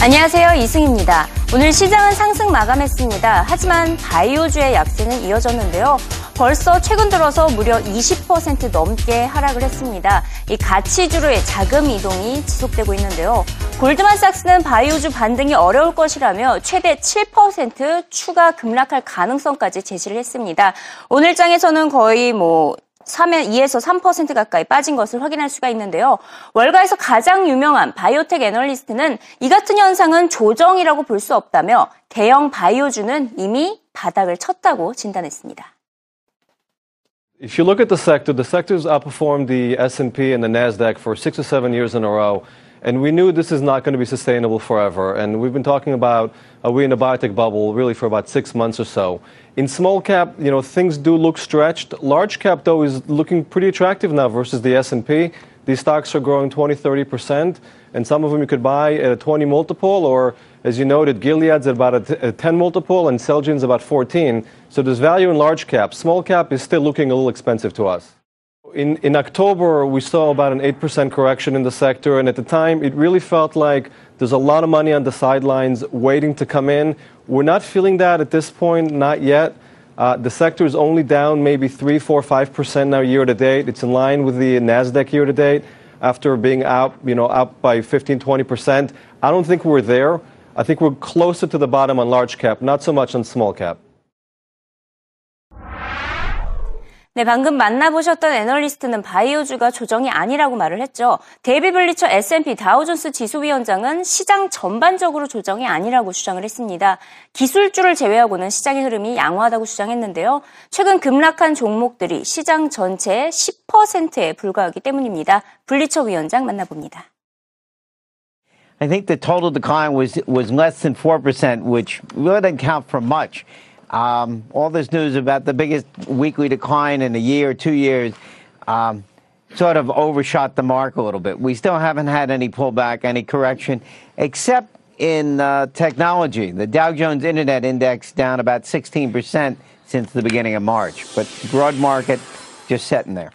안녕하세요. 이승입니다. 오늘 시장은 상승 마감했습니다. 하지만 바이오주의 약세는 이어졌는데요. 벌써 최근 들어서 무려 20% 넘게 하락을 했습니다. 이 가치주로의 자금 이동이 지속되고 있는데요. 골드만삭스는 바이오주 반등이 어려울 것이라며 최대 7% 추가 급락할 가능성까지 제시를 했습니다. 오늘 장에서는 거의 뭐 3에 2에서 3% 가까이 빠진 것을 확인할 수가 있는데요. 월가에서 가장 유명한 바이오텍 애널리스트는 이 같은 현상은 조정이라고 볼 수 없다며 대형 바이오주는 이미 바닥을 쳤다고 진단했습니다. If you look at the sector, the sector's outperformed the S&P and the Nasdaq for 6 or 7 years in a row. And we knew this is not going to be sustainable forever. And we've been talking about are we in a biotech bubble really for about six months or so. In small cap, you know, things do look stretched. Large cap, though, is looking pretty attractive now versus the S&P. These stocks are growing 20, 30%, and some of them you could buy at a 20 multiple, or as you noted, Gilead's at about a 10 multiple, and Celgene's about 14. So there's value in large cap. Small cap is still looking a little expensive to us. In, in October, we saw about an 8% correction in the sector, and at the time, it really felt like there's a lot of money on the sidelines waiting to come in. We're not feeling that at this point, not yet. Uh, the sector is only down maybe 3, 4, 5% now year to date. It's in line with the NASDAQ year to date after being out, you know, up by 15, 20%. I don't think we're there. I think we're closer to the bottom on large cap, not so much on small cap. 네, 방금 만나보셨던 애널리스트는 바이오주가 조정이 아니라고 말을 했죠. 데이비드 블리처 S&P 다우존스 지수위원장은 시장 전반적으로 조정이 아니라고 주장을 했습니다. 기술주를 제외하고는 시장의 흐름이 양호하다고 주장했는데요. 최근 급락한 종목들이 시장 전체의 10%에 불과하기 때문입니다. 블리처 위원장 만나봅니다. I think the total decline was was less than 4%, which really doesn't count for much. Um, all this news about the biggest weekly decline in a year, two years, um, sort of overshot the mark a little bit. We still haven't had any pullback, any correction, except in uh, technology. The Dow Jones Internet Index down about 16% since the beginning of March, but broad market just sitting there.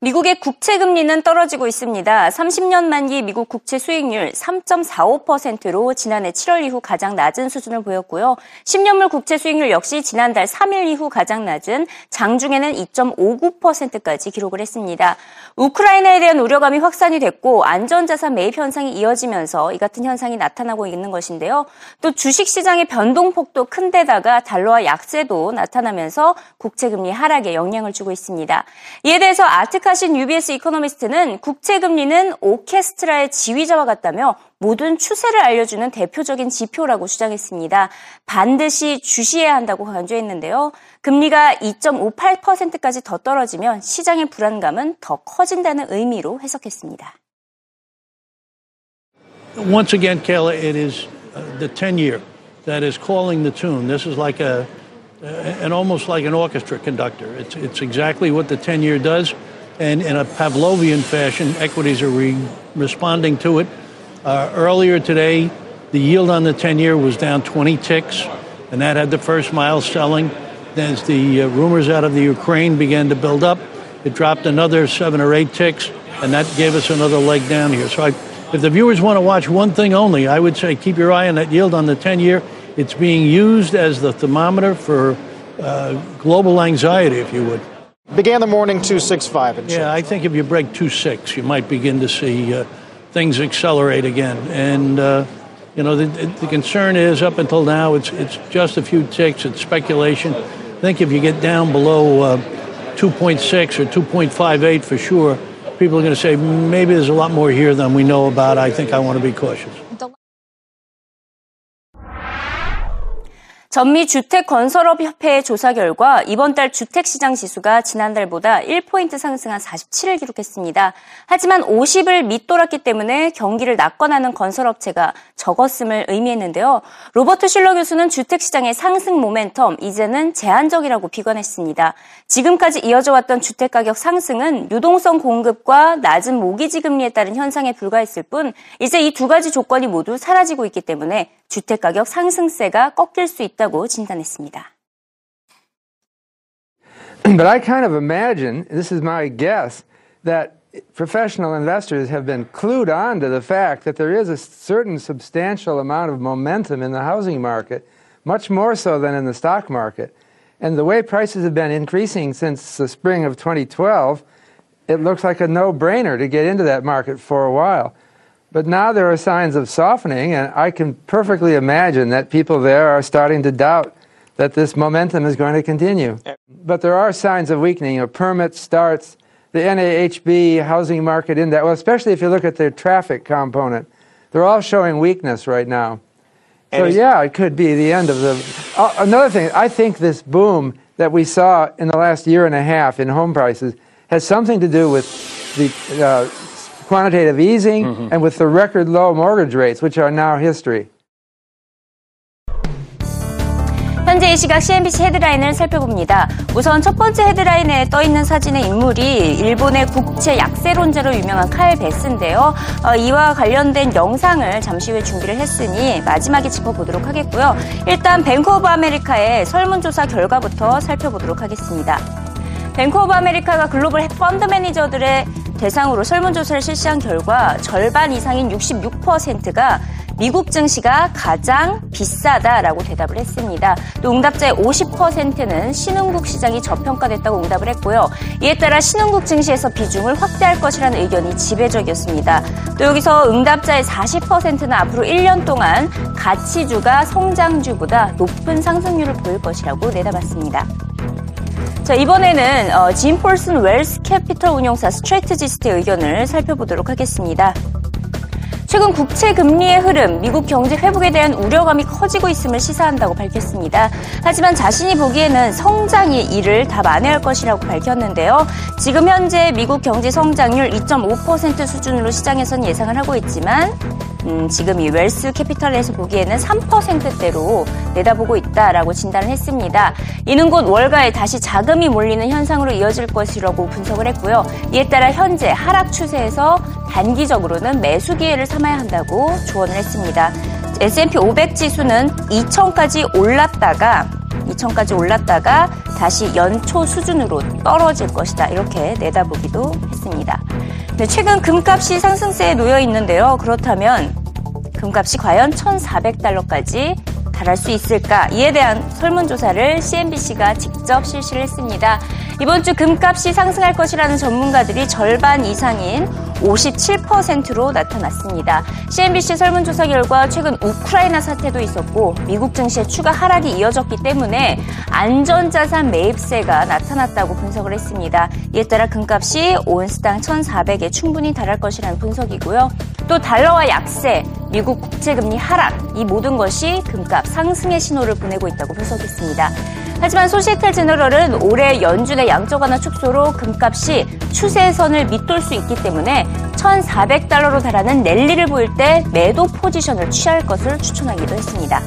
미국의 국채 금리는 떨어지고 있습니다. 30년 만기 미국 국채 수익률 3.45%로 지난해 7월 이후 가장 낮은 수준을 보였고요. 10년물 국채 수익률 역시 지난달 3일 이후 가장 낮은 장중에는 2.59%까지 기록을 했습니다. 우크라이나에 대한 우려감이 확산이 됐고 안전자산 매입 현상이 이어지면서 이 같은 현상이 나타나고 있는 것인데요. 또 주식시장의 변동폭도 큰 데다가 달러와 약세도 나타나면서 국채 금리 하락에 영향을 주고 있습니다. 이에 대해서 아트 카 하신 UBS 이코노미스트는 국채금리는 오케스트라의 지휘자와 같다며 모든 추세를 알려주는 대표적인 지표라고 주장했습니다. 반드시 주시해야 한다고 강조했는데요. 금리가 2.58%까지 더 떨어지면 시장의 불안감은 더 커진다는 의미로 해석했습니다. Once again, Kayla, it is the 10-year that is calling the tune. This is like a and almost like an orchestra conductor. It's, it's exactly what the 10 year does. And in a Pavlovian fashion, equities are re- responding to it. Uh, earlier today, the yield on the 10 year was down 20 ticks, and that had the first mile selling. As the uh, rumors out of the Ukraine began to build up, it dropped another seven or eight ticks, and that gave us another leg down here. So, I, if the viewers want to watch one thing only, I would say keep your eye on that yield on the 10 year. It's being used as the thermometer for uh, global anxiety, if you would. Began the morning 265 and Yeah, I think if you break 26, you might begin to see uh, things accelerate again. And, uh, you know, the, the, concern is up until now, it's, it's just a few ticks, it's speculation. I think if you get down below uh, 2.6 or 2.58 for sure, people are going to say maybe there's a lot more here than we know about. I think I want to be cautious. 전미 주택건설업협회의 조사 결과 이번 달 주택시장 지수가 지난달보다 1포인트 상승한 47을 기록했습니다. 하지만 50을 밑돌았기 때문에 경기를 낙관하는 건설업체가 적었음을 의미했는데요. 로버트 슐러 교수는 주택시장의 상승 모멘텀 이제는 제한적이라고 비관했습니다. 지금까지 이어져 왔던 주택가격 상승은 유동성 공급과 낮은 모기지 금리에 따른 현상에 불과했을 뿐 이제 이 두 가지 조건이 모두 사라지고 있기 때문에 주택가격 상승세가 꺾일 수 있다고 진단했습니다. But I kind of imagine, this is my guess, that professional investors have been clued on to the fact that there is a certain substantial amount of momentum in the housing market, much more so than in the stock market. And the way prices have been increasing since the spring of 2012, it looks like a no brainer to get into that market for a while. But now there are signs of softening, and I can perfectly imagine that people there are starting to doubt that this momentum is going to continue. But there are signs of weakening. You know, permits, starts, the NAHB housing market index, well, especially if you look at the traffic component, they're all showing weakness right now. So yeah, it could be the end of the. Uh, another thing, I think this boom that we saw in the last year and a half in home prices has something to do with the uh, quantitative easing mm-hmm. and with the record low mortgage rates, which are now history. 현재 이 시각 CNBC 헤드라인을 살펴봅니다. 우선 첫 번째 헤드라인에 떠 있는 사진의 인물이 일본의 국채 약세론자로 유명한 칼 베스인데요. 어, 이와 관련된 영상을 잠시 후에 준비를 했으니 마지막에 짚어보도록 하겠고요. 일단 뱅크 오브 아메리카의 설문조사 결과부터 살펴보도록 하겠습니다. 뱅크 오브 아메리카가 글로벌 펀드 매니저들을 대상으로 설문조사를 실시한 결과 절반 이상인 66%가 미국 증시가 가장 비싸다라고 대답을 했습니다. 또 응답자의 50%는 신흥국 시장이 저평가됐다고 응답을 했고요. 이에 따라 신흥국 증시에서 비중을 확대할 것이라는 의견이 지배적이었습니다. 또 여기서 응답자의 40%는 앞으로 1년 동안 가치주가 성장주보다 높은 상승률을 보일 것이라고 내다봤습니다. 자, 이번에는 어, 짐 폴슨 웰스 캐피털 운용사 strategist의 의견을 살펴보도록 하겠습니다. 최근 국채 금리의 흐름, 미국 경제 회복에 대한 우려감이 커지고 있음을 시사한다고 밝혔습니다. 하지만 자신이 보기에는 성장이 이를 다 만회할 것이라고 밝혔는데요. 지금 현재 미국 경제 성장률 2.5% 수준으로 시장에선 예상을 하고 있지만 음, 지금 이 웰스 캐피탈에서 보기에는 3%대로 내다보고 있다라고 진단을 했습니다. 이는 곧 월가에 다시 자금이 몰리는 현상으로 이어질 것이라고 분석을 했고요. 이에 따라 현재 하락 추세에서 단기적으로는 매수 기회를 삼아야 한다고 조언을 했습니다. S&P 500 지수는 2천까지 올랐다가 2천까지 올랐다가 다시 연초 수준으로 떨어질 것이다. 이렇게 내다보기도 했습니다. 네, 최근 금값이 상승세에 놓여 있는데요. 그렇다면 금값이 과연 1,400달러까지 달할 수 있을까? 이에 대한 설문조사를 CNBC가 직접 실시를 했습니다. 이번 주 금값이 상승할 것이라는 전문가들이 절반 이상인 57%로 나타났습니다. CNBC 설문조사 결과 최근 우크라이나 사태도 있었고 미국 증시의 추가 하락이 이어졌기 때문에 안전자산 매입세가 나타났다고 분석을 했습니다. 이에 따라 금값이 온스당 1,400에 충분히 달할 것이라는 분석이고요. 또 달러와 약세, 미국 국채금리 하락 이 모든 것이 금값 상승의 신호를 보내고 있다고 분석했습니다. 하지만 소시에텔 제너럴은 올해 연준의 양적 완화 축소로 금값이 추세선을 밑돌 수 있기 때문에 1,400달러로 달하는 랠리를 보일 때 매도 포지션을 취할 것을 추천하기도 했습니다.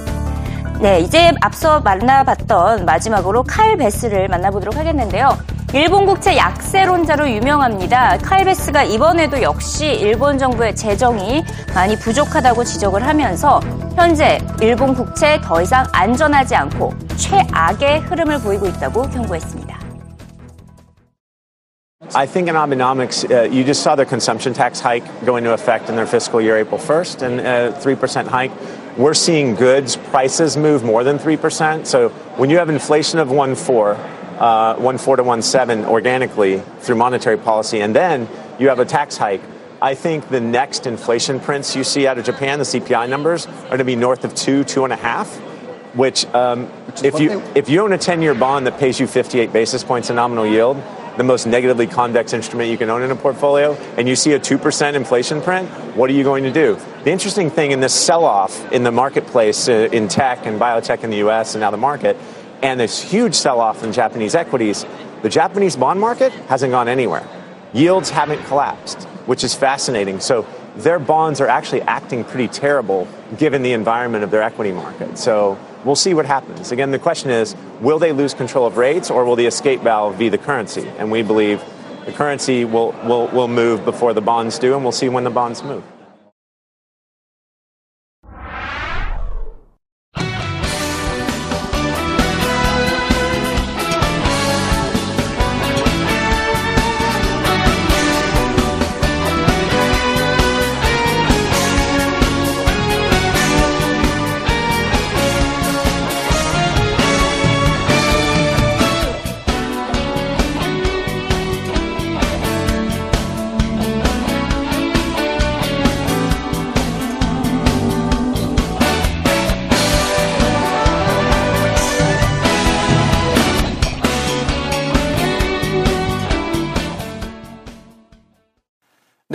네, 이제 앞서 만나봤던 마지막으로 칼 베스를 만나보도록 하겠는데요. 일본 국채 약세론자로 유명합니다. 칼베스가 이번에도 역시 일본 정부의 재정이 많이 부족하다고 지적을 하면서 현재 일본 국채 더 이상 안전하지 않고 최악의 흐름을 보이고 있다고 경고했습니다. I think in Abenomics, uh, you just saw their consumption tax hike go into effect in their fiscal year April 1st and a 3% hike. We're seeing goods prices move more than 3%. So when you have inflation of 1.4, uh, 1.4 to 1.7 organically through monetary policy, and then you have a tax hike, I think the next inflation prints you see out of Japan, the CPI numbers, are going to be north of two, two and a half. Which, um, if you if you own a 10-year bond that pays you 58 basis points in nominal yield, the most negatively convex instrument you can own in a portfolio, and you see a 2% inflation print, what are you going to do? The interesting thing in this sell off in the marketplace uh, in tech and biotech in the US and now the market, and this huge sell off in Japanese equities, the Japanese bond market hasn't gone anywhere. Yields haven't collapsed, which is fascinating. So their bonds are actually acting pretty terrible given the environment of their equity market. So we'll see what happens. Again, the question is will they lose control of rates or will the escape valve be the currency? And we believe the currency will, will, will move before the bonds do, and we'll see when the bonds move.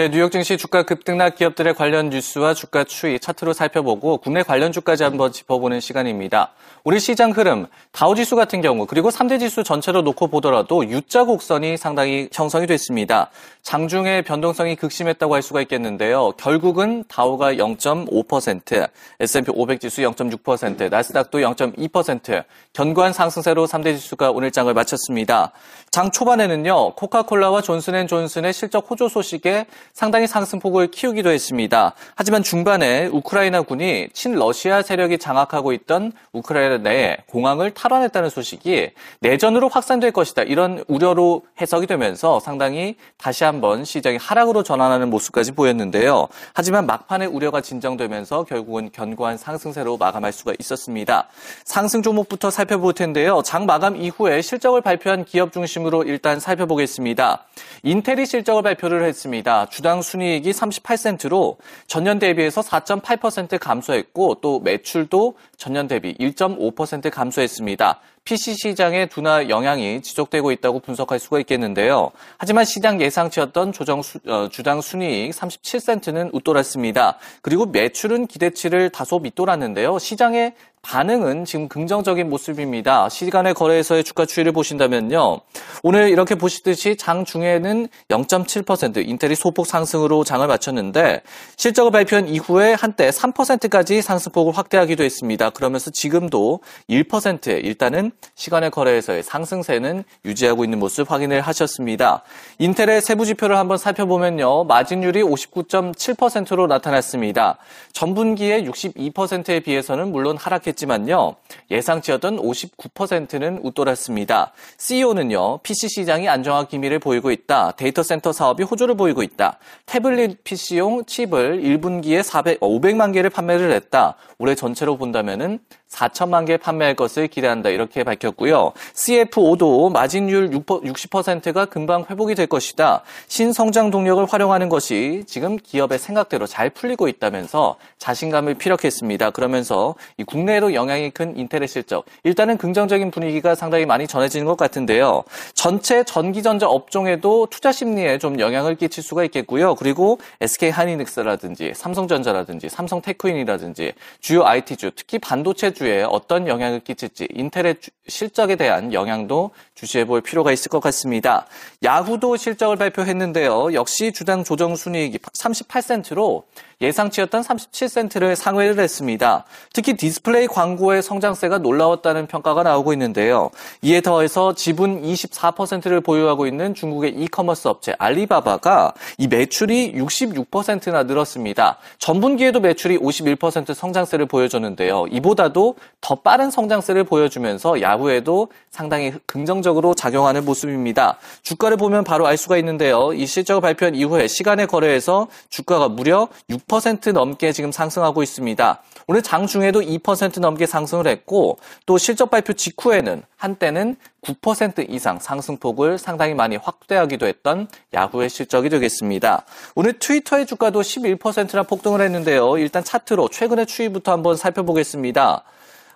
네, 뉴욕 증시 주가 급등락 기업들의 관련 뉴스와 주가 추이 차트로 살펴보고 국내 관련 주까지 한번 짚어보는 시간입니다. 우리 시장 흐름, 다우지수 같은 경우 그리고 3대 지수 전체로 놓고 보더라도 U자 곡선이 상당히 형성이 됐습니다. 장중에 변동성이 극심했다고 할 수가 있겠는데요. 결국은 다우가 0.5%, S&P 500 지수 0.6%, 나스닥도 0.2% 견고한 상승세로 3대 지수가 오늘 장을 마쳤습니다. 장 초반에는요. 코카콜라와 존슨앤존슨의 실적 호조 소식에 상당히 상승폭을 키우기도 했습니다. 하지만 중반에 우크라이나 군이 친러시아 세력이 장악하고 있던 우크라이나 내에 공항을 탈환했다는 소식이 내전으로 확산될 것이다. 이런 우려로 해석이 되면서 상당히 다시 한번 시장이 하락으로 전환하는 모습까지 보였는데요. 하지만 막판에 우려가 진정되면서 결국은 견고한 상승세로 마감할 수가 있었습니다. 상승 종목부터 살펴볼 텐데요. 장 마감 이후에 실적을 발표한 기업 중심으로 일단 살펴보겠습니다. 인텔이 실적을 발표를 했습니다. 주당 순이익이 38센트로 전년 대비해서 4.8% 감소했고 또 매출도 전년 대비 1.5% 감소했습니다. PC 시장의 둔화 영향이 지속되고 있다고 분석할 수가 있겠는데요. 하지만 시장 예상치였던 조정 수, 어, 주당 순이익 37센트는 웃돌았습니다. 그리고 매출은 기대치를 다소 밑돌았는데요. 시장의 반응은 지금 긍정적인 모습입니다. 시간의 거래에서의 주가 추이를 보신다면요. 오늘 이렇게 보시듯이 장 중에는 0.7% 인텔이 소폭 상승으로 장을 마쳤는데 실적을 발표한 이후에 한때 3%까지 상승폭을 확대하기도 했습니다. 그러면서 지금도 1% 일단은 시간의 거래에서의 상승세는 유지하고 있는 모습 확인을 하셨습니다. 인텔의 세부 지표를 한번 살펴보면요. 마진율이 59.7%로 나타났습니다. 전분기의 62%에 비해서는 물론 하락했지만요. 예상치였던 59%는 웃돌았습니다. CEO는요. PC 시장이 안정화 기미를 보이고 있다. 데이터 센터 사업이 호조를 보이고 있다. 태블릿 PC용 칩을 1분기에 400, 500만 개를 판매를 했다. 올해 전체로 본다면은 4천만 개 판매할 것을 기대한다. 이렇게 밝혔고요. CFO도 마진율 60%가 금방 회복이 될 것이다. 신성장 동력을 활용하는 것이 지금 기업의 생각대로 잘 풀리고 있다면서 자신감을 피력했습니다. 그러면서 이 국내에도 영향이 큰 인텔의 실적. 일단은 긍정적인 분위기가 상당히 많이 전해지는 것 같은데요. 전체 전기전자 업종에도 투자 심리에 좀 영향을 끼칠 수가 있겠고요. 그리고 SK 하이닉스라든지 삼성전자라든지 삼성테크인이라든지 주요 IT주, 특히 반도체 주에 어떤 영향을 끼칠지 인텔의 실적에 대한 영향도 주시해 볼 필요가 있을 것 같습니다. 야후도 실적을 발표했는데요. 역시 주당 조정 순이익이 38센트로 예상치였던 37센트를 상회를 했습니다. 특히 디스플레이 광고의 성장세가 놀라웠다는 평가가 나오고 있는데요. 이에 더해서 지분 24%를 보유하고 있는 중국의 이커머스 업체 알리바바가 이 매출이 66%나 늘었습니다. 전분기에도 매출이 51% 성장세를 보여줬는데요. 이보다도 더 빠른 성장세를 보여주면서 야후에도 상당히 긍정적으로 작용하는 모습입니다. 주가를 보면 바로 알 수가 있는데요. 이 실적을 발표한 이후에 시간의 거래에서 주가가 무려 6% 넘게 지금 상승하고 있습니다. 오늘 장중에도 2% 넘게 상승을 했고 또 실적 발표 직후에는 한때는 9% 이상 상승폭을 상당히 많이 확대하기도 했던 야후의 실적이 되겠습니다. 오늘 트위터의 주가도 11%나 폭등을 했는데요. 일단 차트로 최근의 추이부터 한번 살펴보겠습니다.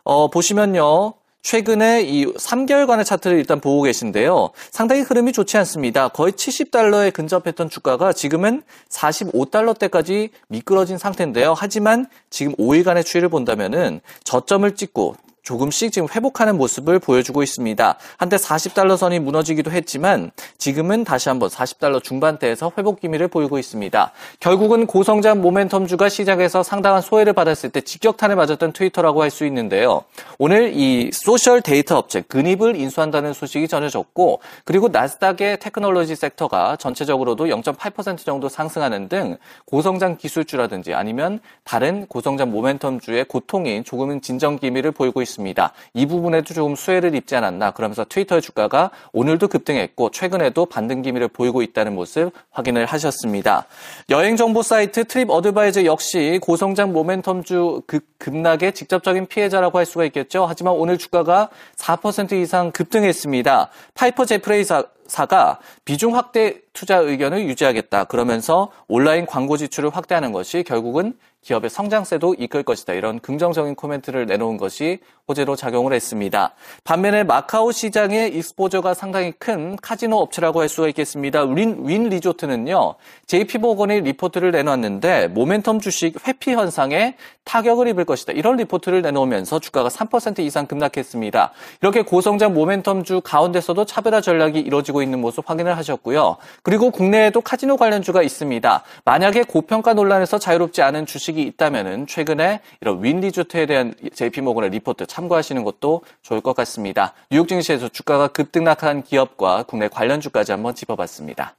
어, 보시면요. 최근에 이 3개월간의 차트를 일단 보고 계신데요. 상당히 흐름이 좋지 않습니다. 거의 70달러에 근접했던 주가가 지금은 45달러대까지 미끄러진 상태인데요. 하지만 지금 5일간의 추이를 본다면은 저점을 찍고 조금씩 지금 회복하는 모습을 보여주고 있습니다. 한때 40달러 선이 무너지기도 했지만 지금은 다시 한번 40달러 중반대에서 회복 기미를 보이고 있습니다. 결국은 고성장 모멘텀주가 시작해서 상당한 소외를 받았을 때 직격탄을 맞았던 트위터라고 할 수 있는데요. 오늘 이 social data 업체 Gnip을 인수한다는 소식이 전해졌고 그리고 나스닥의 테크놀로지 섹터가 전체적으로도 0.8% 정도 상승하는 등 고성장 기술주라든지 아니면 다른 고성장 모멘텀주의 고통이 조금은 진정 기미를 보이고 있습니다. 있습니다. 이 부분에도 조금 수혜를 입지 않았나 그러면서 트위터의 주가가 오늘도 급등했고 최근에도 반등 기미를 보이고 있다는 모습 확인을 하셨습니다. 여행 정보 사이트 트립 어드바이저 역시 고성장 모멘텀주 급락의 직접적인 피해자라고 할 수가 있겠죠. 하지만 오늘 주가가 4% 이상 급등했습니다. 파이퍼 제프레이사 사가 비중 확대 투자 의견을 유지하겠다. 그러면서 온라인 광고 지출을 확대하는 것이 결국은 기업의 성장세도 이끌 것이다. 이런 긍정적인 코멘트를 내놓은 것이 호재로 작용을 했습니다. 반면에 마카오 시장의 exposure가 상당히 큰 카지노 업체라고 할 수가 있겠습니다. 윈, 윈 리조트는요, JP모건이 리포트를 내놨는데 모멘텀 주식 회피 현상에 타격을 입을 것이다. 이런 리포트를 내놓으면서 주가가 3% 이상 급락했습니다. 이렇게 고성장 모멘텀주 가운데서도 차별화 전략이 이루어지고 있는 모습 확인을 하셨고요. 그리고 국내에도 카지노 관련주가 있습니다. 만약에 고평가 논란에서 자유롭지 않은 주식이 있다면 최근에 이런 윈 리조트에 대한 JP모건의 리포트 참고하시는 것도 좋을 것 같습니다. 뉴욕 증시에서 주가가 급등락한 기업과 국내 관련주까지 한번 짚어봤습니다.